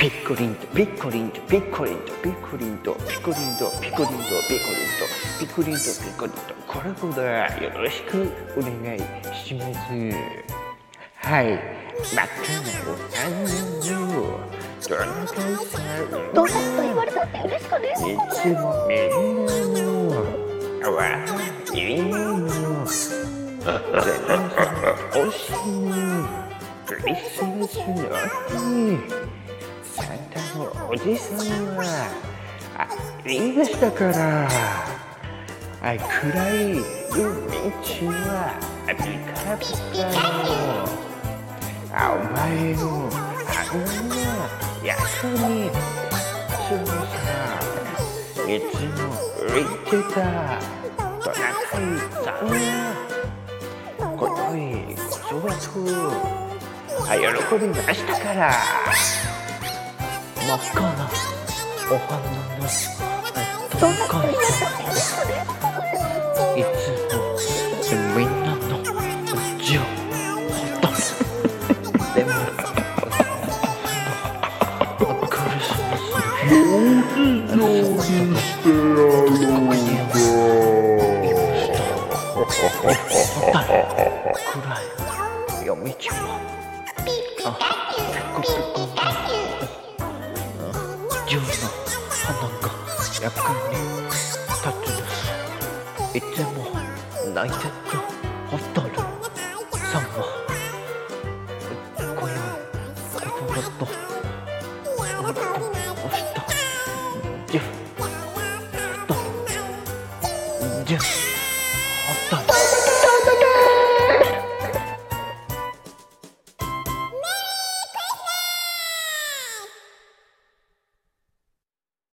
ピッコリンとピッコリンとピッコリンとピッコリンとピコリンとピコリンとピコリンとピコリンとピコリンとこれこだよろしくお願いします。はい。またのお三の。トナカイさんどんなこと言われたって嬉しかねいつもみんなのわいいのゼロさん推しのクリスマスの日おじさんはあ言いましたからあ暗い夜道はピカピカのあお前のあんな役につもさいつも言ってたトナカイさんが今宵こそはと喜びましたから。真っ赤なお花のどんなことトナカイ言われたさっかねん。いつもみん。なのうちをほっとでもクリスマスの日暗い夜道はあペコペコの花が役に立つですいつも泣いてたホタルさんは今宵子供とおっと押したじゃホタルじゃ